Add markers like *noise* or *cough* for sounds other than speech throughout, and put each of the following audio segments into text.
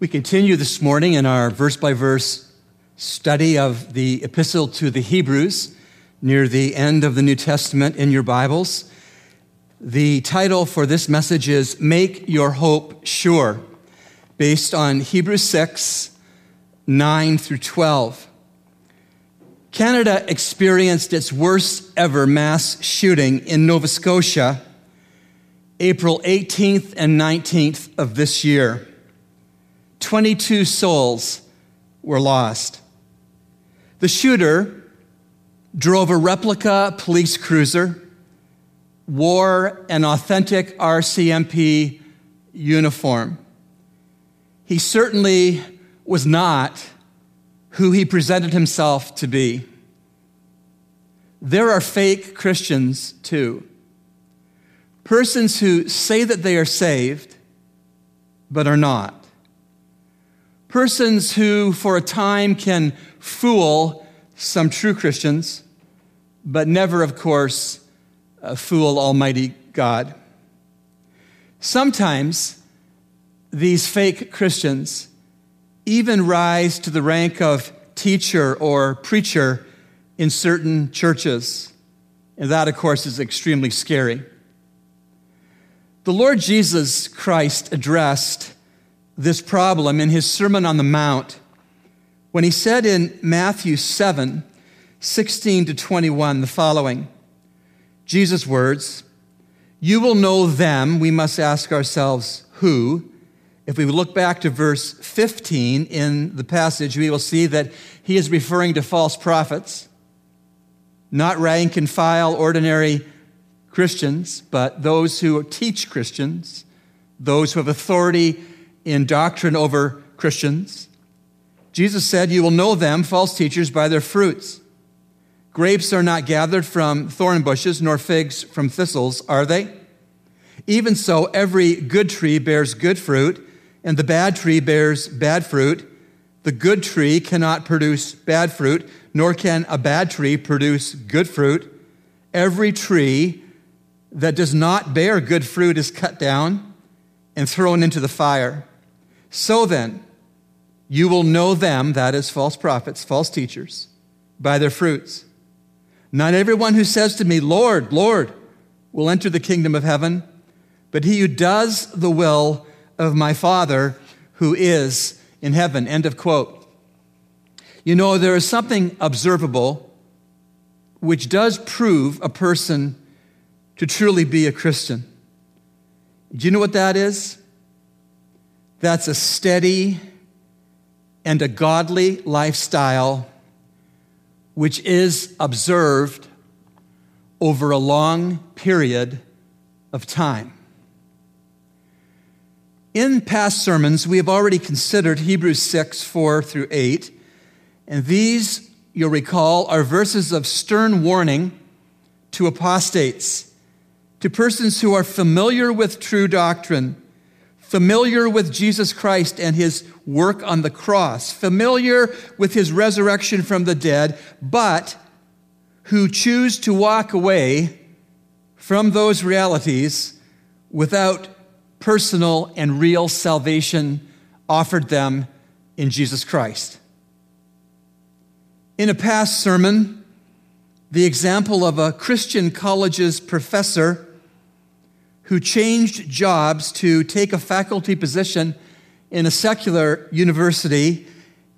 We continue this morning in our verse by verse study of the epistle to the Hebrews near the end of the New Testament in your Bibles. The title for this message is Make Your Hope Sure, based on Hebrews 6 9 through 12. Canada experienced its worst ever mass shooting in Nova Scotia April 18th and 19th of this year. 22 souls were lost. The shooter drove a replica police cruiser, wore an authentic RCMP uniform. He certainly was not who he presented himself to be. There are fake Christians too. Persons who say that they are saved, but are not persons who, for a time, can fool some true Christians, but never, of course, uh, fool Almighty God. Sometimes these fake Christians even rise to the rank of teacher or preacher in certain churches. And that, of course, is extremely scary. The Lord Jesus Christ addressed this problem in his Sermon on the Mount when he said in Matthew 7 16 to 21 the following Jesus' words, You will know them. We must ask ourselves, who? If we look back to verse 15 in the passage, we will see that he is referring to false prophets, not rank and file ordinary Christians, but those who teach Christians, those who have authority in doctrine over Christians. Jesus said, You will know them, false teachers, by their fruits. Grapes are not gathered from thorn bushes, nor figs from thistles, are they? Even so, every good tree bears good fruit, and the bad tree bears bad fruit. The good tree cannot produce bad fruit, nor can a bad tree produce good fruit. Every tree that does not bear good fruit is cut down and thrown into the fire. So then, you will know them, that is, false prophets, false teachers, by their fruits. Not everyone who says to me, Lord, Lord, will enter the kingdom of heaven, but he who does the will of my Father who is in heaven. End of quote. You know, there is something observable which does prove a person to truly be a Christian. Do you know what that is? That's a steady and a godly lifestyle which is observed over a long period of time. In past sermons, we have already considered Hebrews 6 4 through 8, and these, you'll recall, are verses of stern warning to apostates, to persons who are familiar with true doctrine familiar with Jesus Christ and his work on the cross, familiar with his resurrection from the dead, but who choose to walk away from those realities without personal and real salvation offered them in Jesus Christ. In a past sermon, the example of a Christian college's professor who changed jobs to take a faculty position in a secular university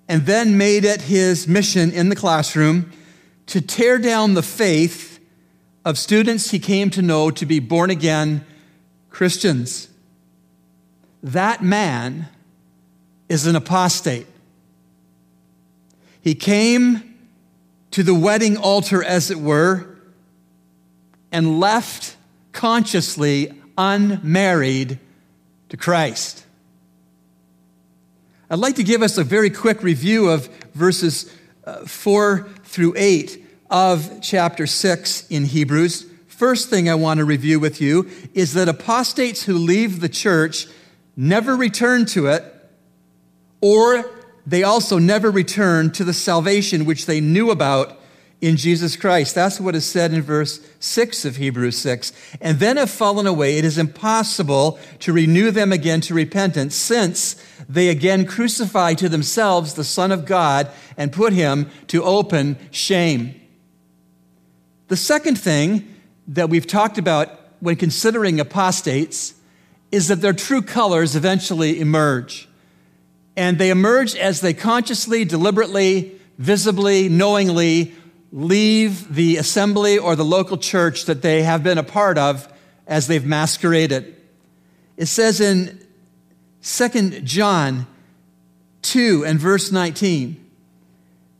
and then made it his mission in the classroom to tear down the faith of students he came to know to be born again Christians. That man is an apostate. He came to the wedding altar, as it were, and left consciously unmarried to Christ. I'd like to give us a very quick review of verses uh, 4 through 8 of chapter 6 in Hebrews. First thing I want to review with you is that apostates who leave the church never return to it, or they also never return to the salvation which they knew about in Jesus Christ. That's what is said in verse 6 of Hebrews 6. And then have fallen away, it is impossible to renew them again to repentance, since they again crucify to themselves the Son of God and put him to open shame. The second thing that we've talked about when considering apostates is that their true colors eventually emerge. And they emerge as they consciously, deliberately, visibly, knowingly leave the assembly or the local church that they have been a part of as they've masqueraded. It says in 2 John 2 and verse 19,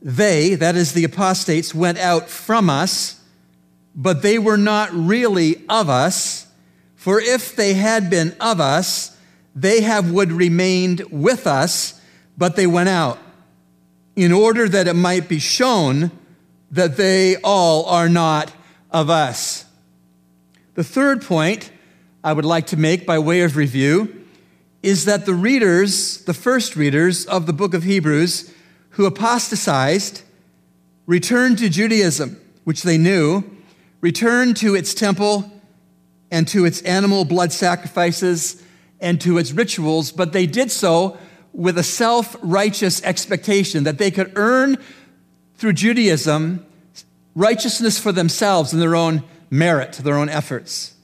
they, that is the apostates, went out from us, but they were not really of us. For if they had been of us, they have would remained with us, but they went out, in order that it might be shown that they all are not of us. The third point I would like to make by way of review is that the readers, the first readers of the book of Hebrews, who apostatized, returned to Judaism, which they knew, returned to its temple and to its animal blood sacrifices and to its rituals, but they did so with a self righteous expectation that they could earn through Judaism righteousness for themselves in their own merit, their own efforts.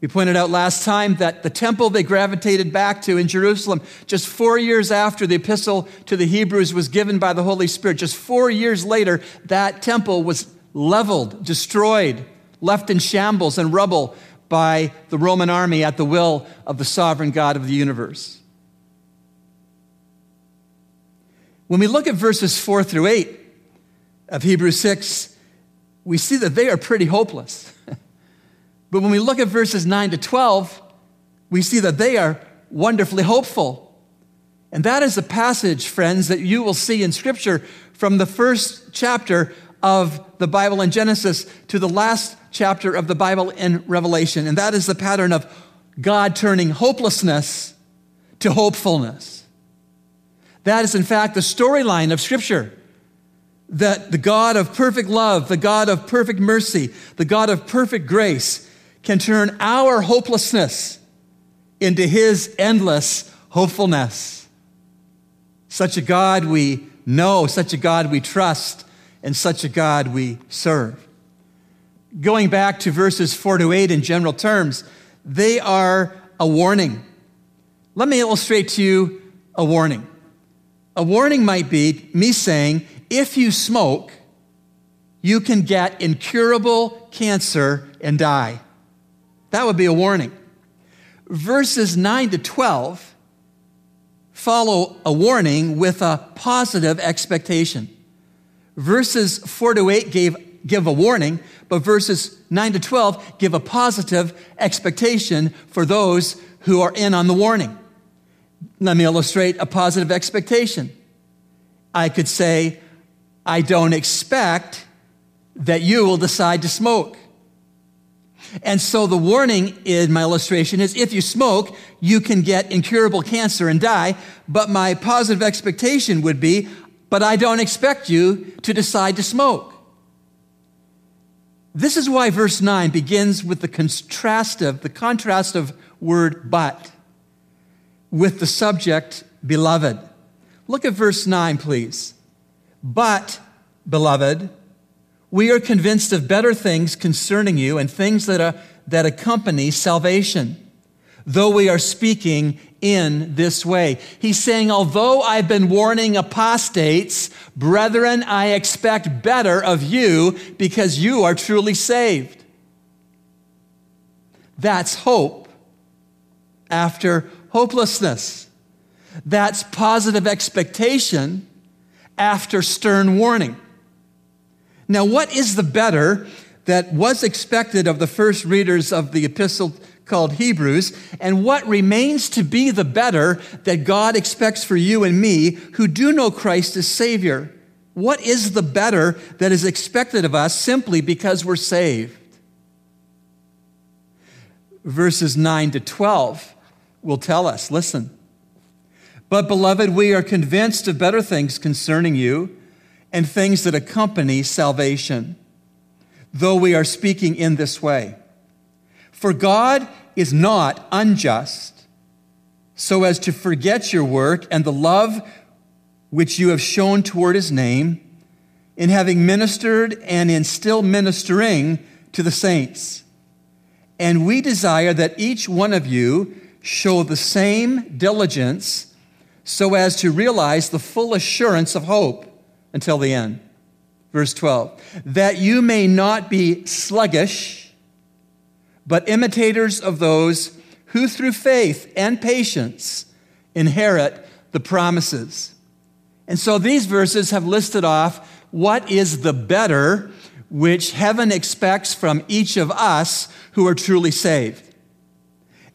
We pointed out last time that the temple they gravitated back to in Jerusalem, just four years after the epistle to the Hebrews was given by the Holy Spirit, just four years later, that temple was leveled, destroyed, left in shambles and rubble by the Roman army at the will of the sovereign God of the universe. When we look at verses 4 through 8 of Hebrews 6, we see that they are pretty hopeless. *laughs* but when we look at verses 9 to 12, we see that they are wonderfully hopeful. And that is a passage, friends, that you will see in Scripture from the first chapter of the Bible in Genesis to the last chapter of the Bible in Revelation. And that is the pattern of God turning hopelessness to hopefulness. That is, in fact, the storyline of Scripture. That the God of perfect love, the God of perfect mercy, the God of perfect grace can turn our hopelessness into His endless hopefulness. Such a God we know, such a God we trust, and such a God we serve. Going back to verses 4 to 8 in general terms, they are a warning. Let me illustrate to you a warning. A warning might be me saying, if you smoke, you can get incurable cancer and die. That would be a warning. Verses 9 to 12 follow a warning with a positive expectation. Verses 4 to 8 gave, give a warning, but verses 9 to 12 give a positive expectation for those who are in on the warning. Let me illustrate a positive expectation. I could say, I don't expect that you will decide to smoke. And so the warning in my illustration is if you smoke, you can get incurable cancer and die. But my positive expectation would be, but I don't expect you to decide to smoke. This is why verse 9 begins with the contrast of the contrast of word but with the subject beloved. Look at verse 9, please. But, beloved, we are convinced of better things concerning you and things that, are, that accompany salvation, though we are speaking in this way. He's saying, although I've been warning apostates, brethren, I expect better of you because you are truly saved. That's hope after hopelessness. That's positive expectation after stern warning. Now, what is the better that was expected of the first readers of the epistle called Hebrews, and what remains to be the better that God expects for you and me who do know Christ as Savior? What is the better that is expected of us simply because we're saved? Verses 9 to 12 will tell us listen. But, beloved, we are convinced of better things concerning you and things that accompany salvation, though we are speaking in this way. For God is not unjust so as to forget your work and the love which you have shown toward his name in having ministered and in still ministering to the saints. And we desire that each one of you show the same diligence so as to realize the full assurance of hope until the end. Verse 12, that you may not be sluggish, but imitators of those who through faith and patience inherit the promises. And so these verses have listed off what is the better which heaven expects from each of us who are truly saved.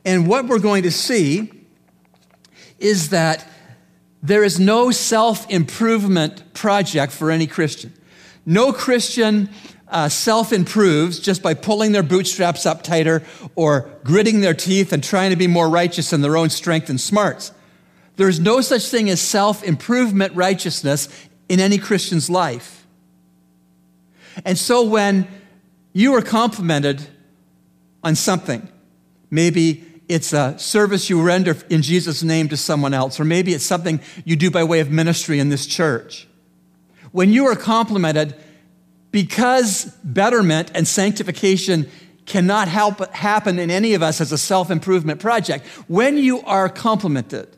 And what we're going to see is that there is no self improvement project for any Christian. No Christian uh, self improves just by pulling their bootstraps up tighter or gritting their teeth and trying to be more righteous in their own strength and smarts. There's no such thing as self improvement righteousness in any Christian's life. And so when you are complimented on something, maybe it's a service you render in Jesus' name to someone else, or maybe it's something you do by way of ministry in this church. When you are complimented, because betterment and sanctification cannot help happen in any of us as a self improvement project, when you are complimented,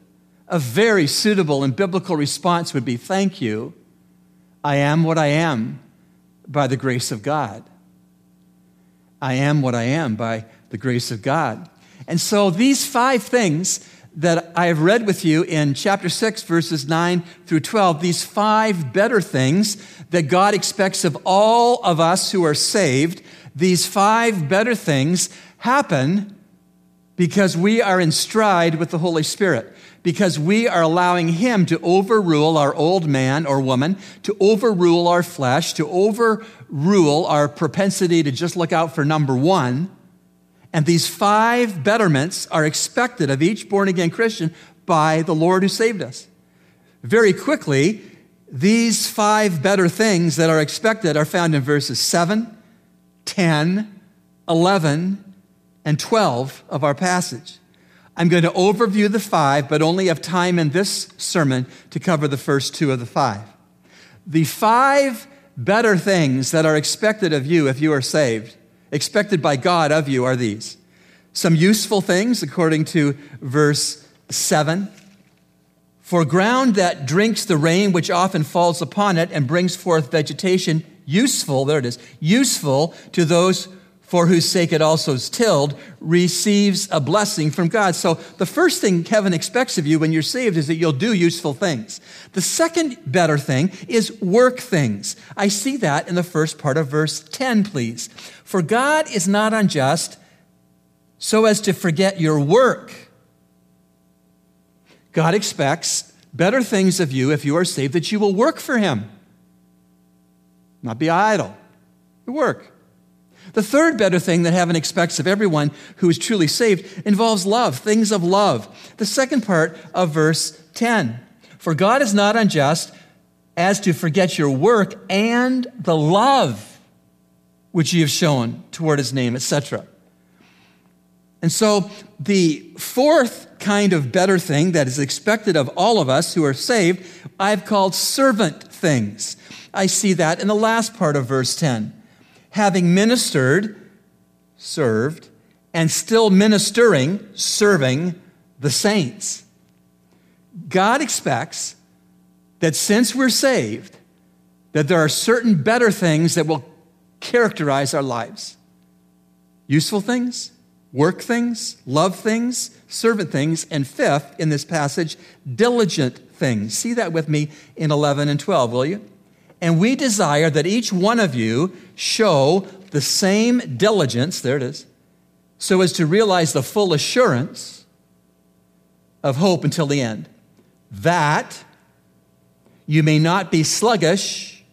a very suitable and biblical response would be thank you. I am what I am by the grace of God. I am what I am by the grace of God. And so these five things that I have read with you in chapter 6, verses 9 through 12, these five better things that God expects of all of us who are saved, these five better things happen because we are in stride with the Holy Spirit because we are allowing Him to overrule our old man or woman, to overrule our flesh, to overrule our propensity to just look out for number one. And these five betterments are expected of each born again Christian by the Lord who saved us. Very quickly, these five better things that are expected are found in verses 7, 10, 11, and 12 of our passage. I'm going to overview the five, but only have time in this sermon to cover the first two of the five. The five better things that are expected of you if you are saved, expected by God of you, are these some useful things, according to verse 7. For ground that drinks the rain which often falls upon it and brings forth vegetation, useful, there it is, useful to those for whose sake it also is tilled, receives a blessing from God. So the first thing heaven expects of you when you're saved is that you'll do useful things. The second better thing is work things. I see that in the first part of verse 10, please. For God is not unjust so as to forget your work. God expects better things of you if you are saved, that you will work for Him, not be idle. Work. The third better thing that heaven expects of everyone who is truly saved involves love, things of love. The second part of verse 10 For God is not unjust as to forget your work and the love which you have shown toward his name, etc. And so, the fourth kind of better thing that is expected of all of us who are saved, I've called servant things. I see that in the last part of verse 10 having ministered, served, and still ministering, serving the saints. God expects that since we're saved, that there are certain better things that will characterize our lives. Useful things, work things, love things, servant things, and fifth, in this passage, diligent things. See that with me in 11 and 12, will you? And we desire that each one of you show the same diligence, there it is, so as to realize the full assurance of hope until the end. That you may not be sluggish,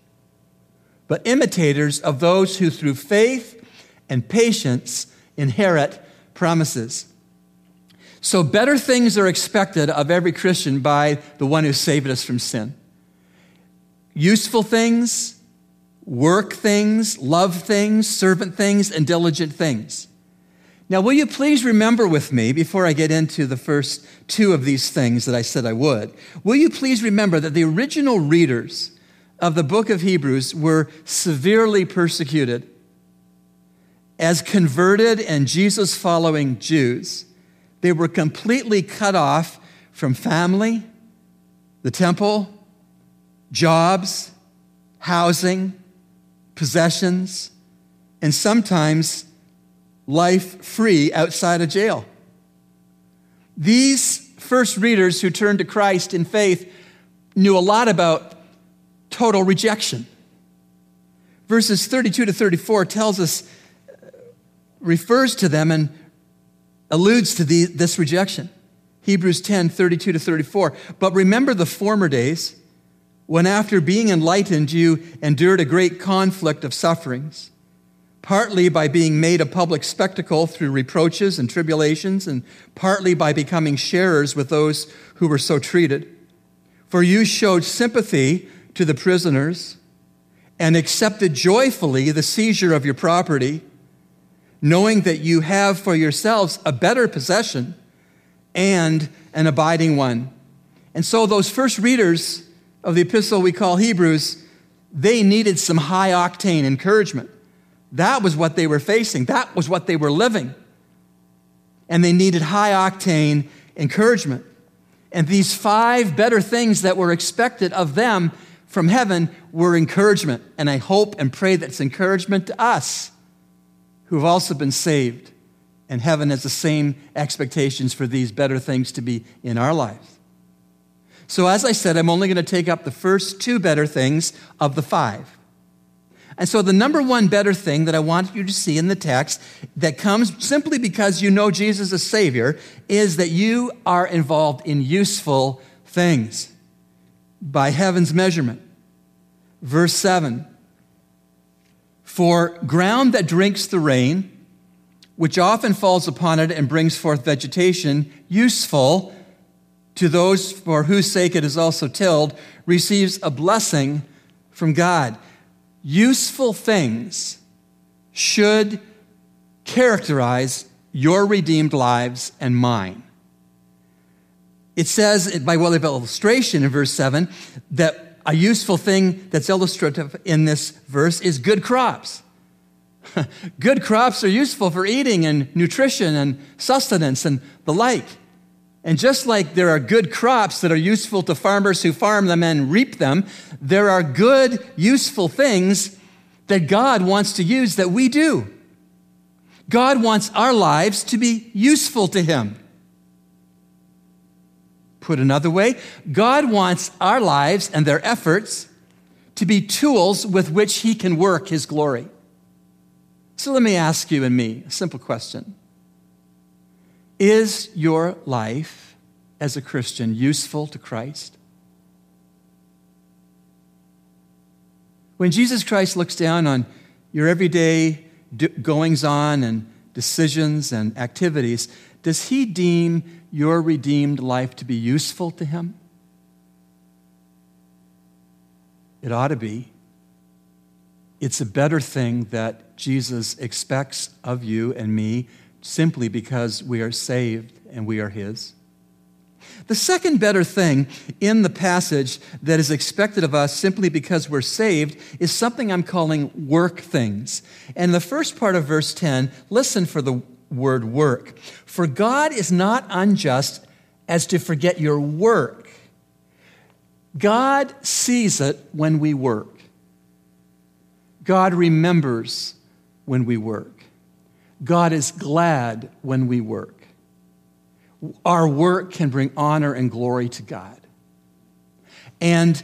but imitators of those who through faith and patience inherit promises. So, better things are expected of every Christian by the one who saved us from sin. Useful things, work things, love things, servant things, and diligent things. Now, will you please remember with me, before I get into the first two of these things that I said I would, will you please remember that the original readers of the book of Hebrews were severely persecuted as converted and Jesus following Jews. They were completely cut off from family, the temple, jobs, housing, possessions, and sometimes life free outside of jail. These first readers who turned to Christ in faith knew a lot about total rejection. Verses 32 to 34 tells us, uh, refers to them and alludes to the, this rejection. Hebrews 10 32 to 34. But remember the former days when, after being enlightened, you endured a great conflict of sufferings, partly by being made a public spectacle through reproaches and tribulations, and partly by becoming sharers with those who were so treated. For you showed sympathy to the prisoners and accepted joyfully the seizure of your property, knowing that you have for yourselves a better possession and an abiding one. And so, those first readers of the epistle we call Hebrews, they needed some high octane encouragement. That was what they were facing, that was what they were living. And they needed high octane encouragement. And these five better things that were expected of them from heaven were encouragement. And I hope and pray that it's encouragement to us who've also been saved. And heaven has the same expectations for these better things to be in our lives. So, as I said, I'm only going to take up the first two better things of the five. And so, the number one better thing that I want you to see in the text that comes simply because you know Jesus as Savior is that you are involved in useful things by heaven's measurement. Verse 7 For ground that drinks the rain, which often falls upon it and brings forth vegetation, useful to those for whose sake it is also tilled, receives a blessing from God. Useful things should characterize your redeemed lives and mine. It says, by way of illustration in verse 7, that a useful thing that's illustrative in this verse is good crops. *laughs* good crops are useful for eating and nutrition and sustenance and the like. And just like there are good crops that are useful to farmers who farm them and reap them, there are good, useful things that God wants to use that we do. God wants our lives to be useful to Him. Put another way, God wants our lives and their efforts to be tools with which He can work His glory. So let me ask you and me a simple question Is your life as a Christian useful to Christ? When Jesus Christ looks down on your everyday goings on and decisions and activities, does he deem your redeemed life to be useful to him? It ought to be. It's a better thing that Jesus expects of you and me simply because we are saved and we are his. The second better thing in the passage that is expected of us simply because we're saved is something I'm calling work things. And the first part of verse 10, listen for the word work. For God is not unjust as to forget your work. God sees it when we work. God remembers when we work. God is glad when we work. Our work can bring honor and glory to God. And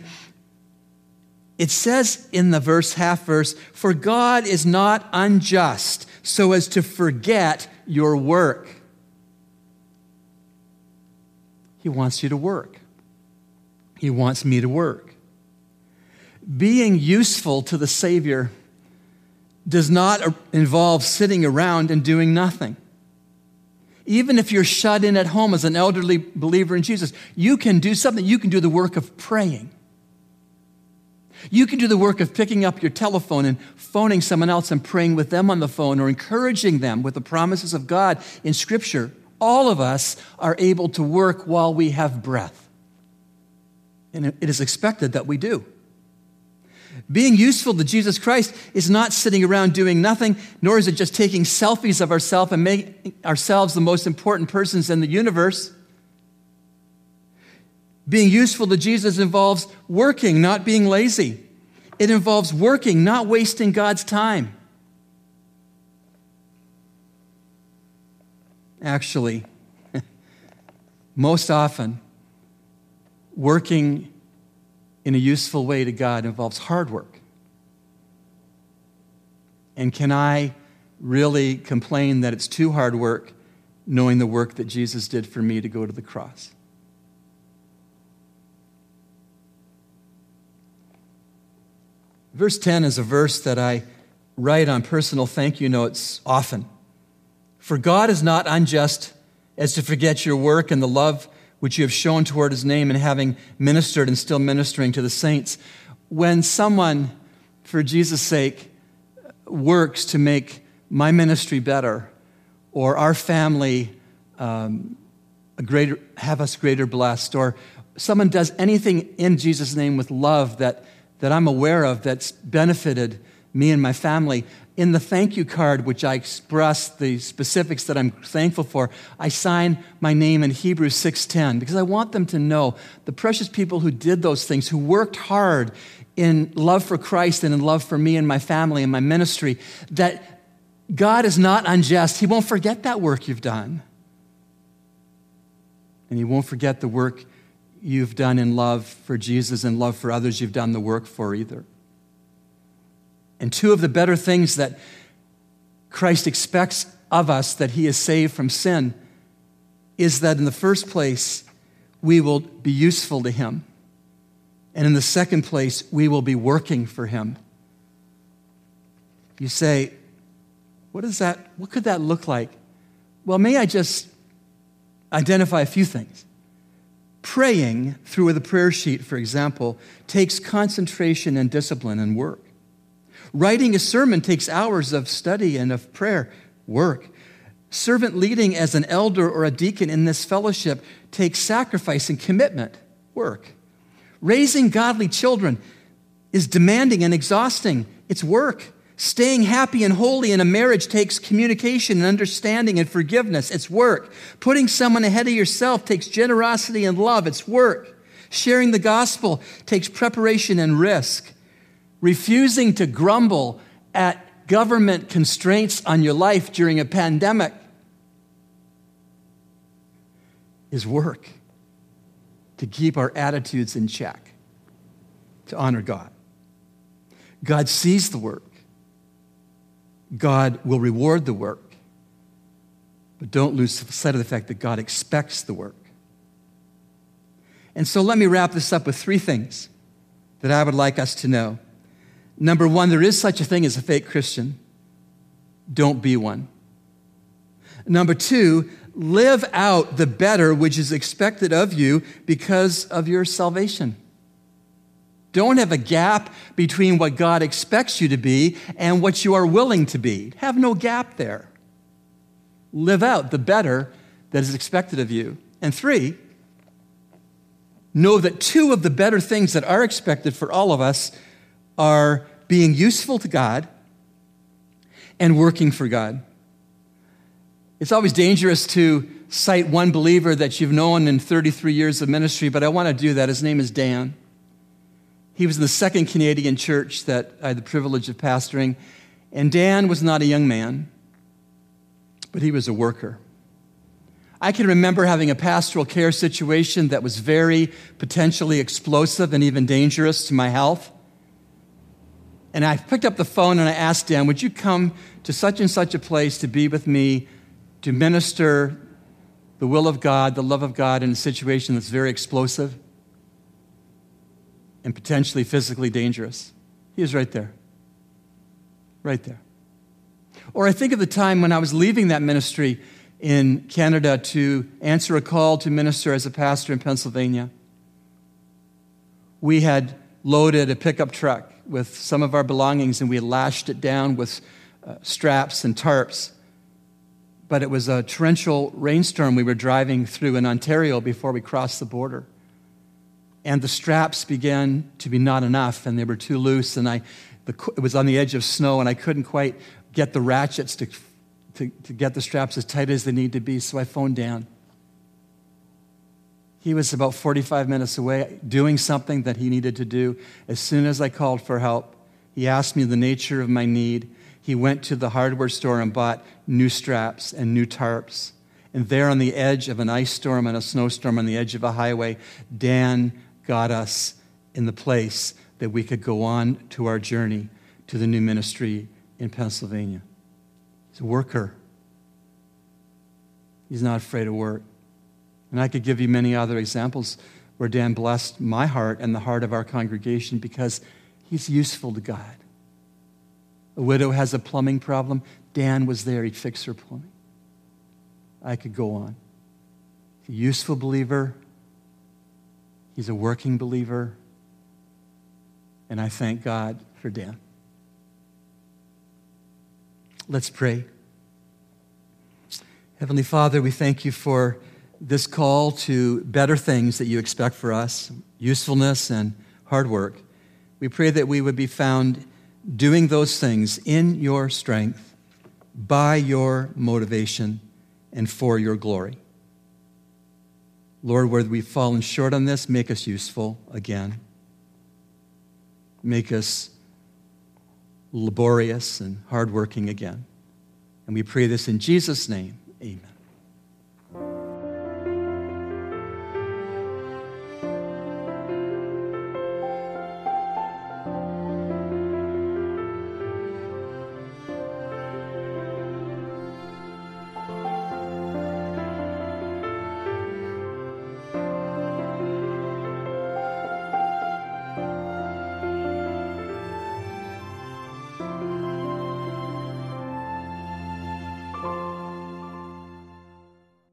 it says in the verse, half verse, for God is not unjust so as to forget your work. He wants you to work. He wants me to work. Being useful to the Savior does not involve sitting around and doing nothing. Even if you're shut in at home as an elderly believer in Jesus, you can do something. You can do the work of praying. You can do the work of picking up your telephone and phoning someone else and praying with them on the phone or encouraging them with the promises of God in Scripture. All of us are able to work while we have breath. And it is expected that we do. Being useful to Jesus Christ is not sitting around doing nothing, nor is it just taking selfies of ourselves and making ourselves the most important persons in the universe. Being useful to Jesus involves working, not being lazy. It involves working, not wasting God's time. Actually, *laughs* most often, working in a useful way to God involves hard work. And can I really complain that it's too hard work knowing the work that Jesus did for me to go to the cross? Verse 10 is a verse that I write on personal thank you notes often. For God is not unjust as to forget your work and the love which you have shown toward his name and having ministered and still ministering to the saints. When someone, for Jesus' sake, works to make my ministry better or our family um, a greater, have us greater blessed, or someone does anything in Jesus' name with love that that I'm aware of that's benefited me and my family. In the thank you card, which I express the specifics that I'm thankful for, I sign my name in Hebrews 6:10 because I want them to know the precious people who did those things, who worked hard in love for Christ and in love for me and my family and my ministry, that God is not unjust. He won't forget that work you've done. And He won't forget the work you've done in love for Jesus and love for others you've done the work for either. And two of the better things that Christ expects of us that he is saved from sin is that in the first place, we will be useful to him. And in the second place, we will be working for him. You say, what is that? What could that look like? Well, may I just identify a few things? Praying through the prayer sheet, for example, takes concentration and discipline and work. Writing a sermon takes hours of study and of prayer, work. Servant leading as an elder or a deacon in this fellowship takes sacrifice and commitment, work. Raising godly children is demanding and exhausting, it's work. Staying happy and holy in a marriage takes communication and understanding and forgiveness. It's work. Putting someone ahead of yourself takes generosity and love. It's work. Sharing the gospel takes preparation and risk. Refusing to grumble at government constraints on your life during a pandemic is work to keep our attitudes in check, to honor God. God sees the work. God will reward the work. But don't lose sight of the fact that God expects the work. And so let me wrap this up with three things that I would like us to know. Number one, there is such a thing as a fake Christian. Don't be one. Number two, live out the better which is expected of you because of your salvation. Don't have a gap between what God expects you to be and what you are willing to be. Have no gap there. Live out the better that is expected of you. And three, know that two of the better things that are expected for all of us are being useful to God and working for God. It's always dangerous to cite one believer that you've known in 33 years of ministry, but I want to do that. His name is Dan. He was in the second Canadian church that I had the privilege of pastoring. And Dan was not a young man, but he was a worker. I can remember having a pastoral care situation that was very potentially explosive and even dangerous to my health. And I picked up the phone and I asked Dan, Would you come to such and such a place to be with me to minister the will of God, the love of God in a situation that's very explosive? and potentially physically dangerous. He was right there. Right there. Or I think of the time when I was leaving that ministry in Canada to answer a call to minister as a pastor in Pennsylvania. We had loaded a pickup truck with some of our belongings and we lashed it down with uh, straps and tarps. But it was a torrential rainstorm we were driving through in Ontario before we crossed the border. And the straps began to be not enough and they were too loose. And I, the, it was on the edge of snow and I couldn't quite get the ratchets to, to, to get the straps as tight as they need to be. So I phoned Dan. He was about 45 minutes away doing something that he needed to do. As soon as I called for help, he asked me the nature of my need. He went to the hardware store and bought new straps and new tarps. And there on the edge of an ice storm and a snowstorm on the edge of a highway, Dan got us in the place that we could go on to our journey to the new ministry in Pennsylvania. He's a worker. He's not afraid of work. And I could give you many other examples where Dan blessed my heart and the heart of our congregation because he's useful to God. A widow has a plumbing problem. Dan was there, he'd fix her plumbing. I could go on. He's a useful believer, he's a working believer, and I thank God for Dan. Let's pray. Heavenly Father, we thank you for this call to better things that you expect for us, usefulness and hard work. We pray that we would be found doing those things in your strength, by your motivation, and for your glory. Lord, where we've fallen short on this, make us useful again. Make us laborious and hardworking again. And we pray this in Jesus' name. Amen.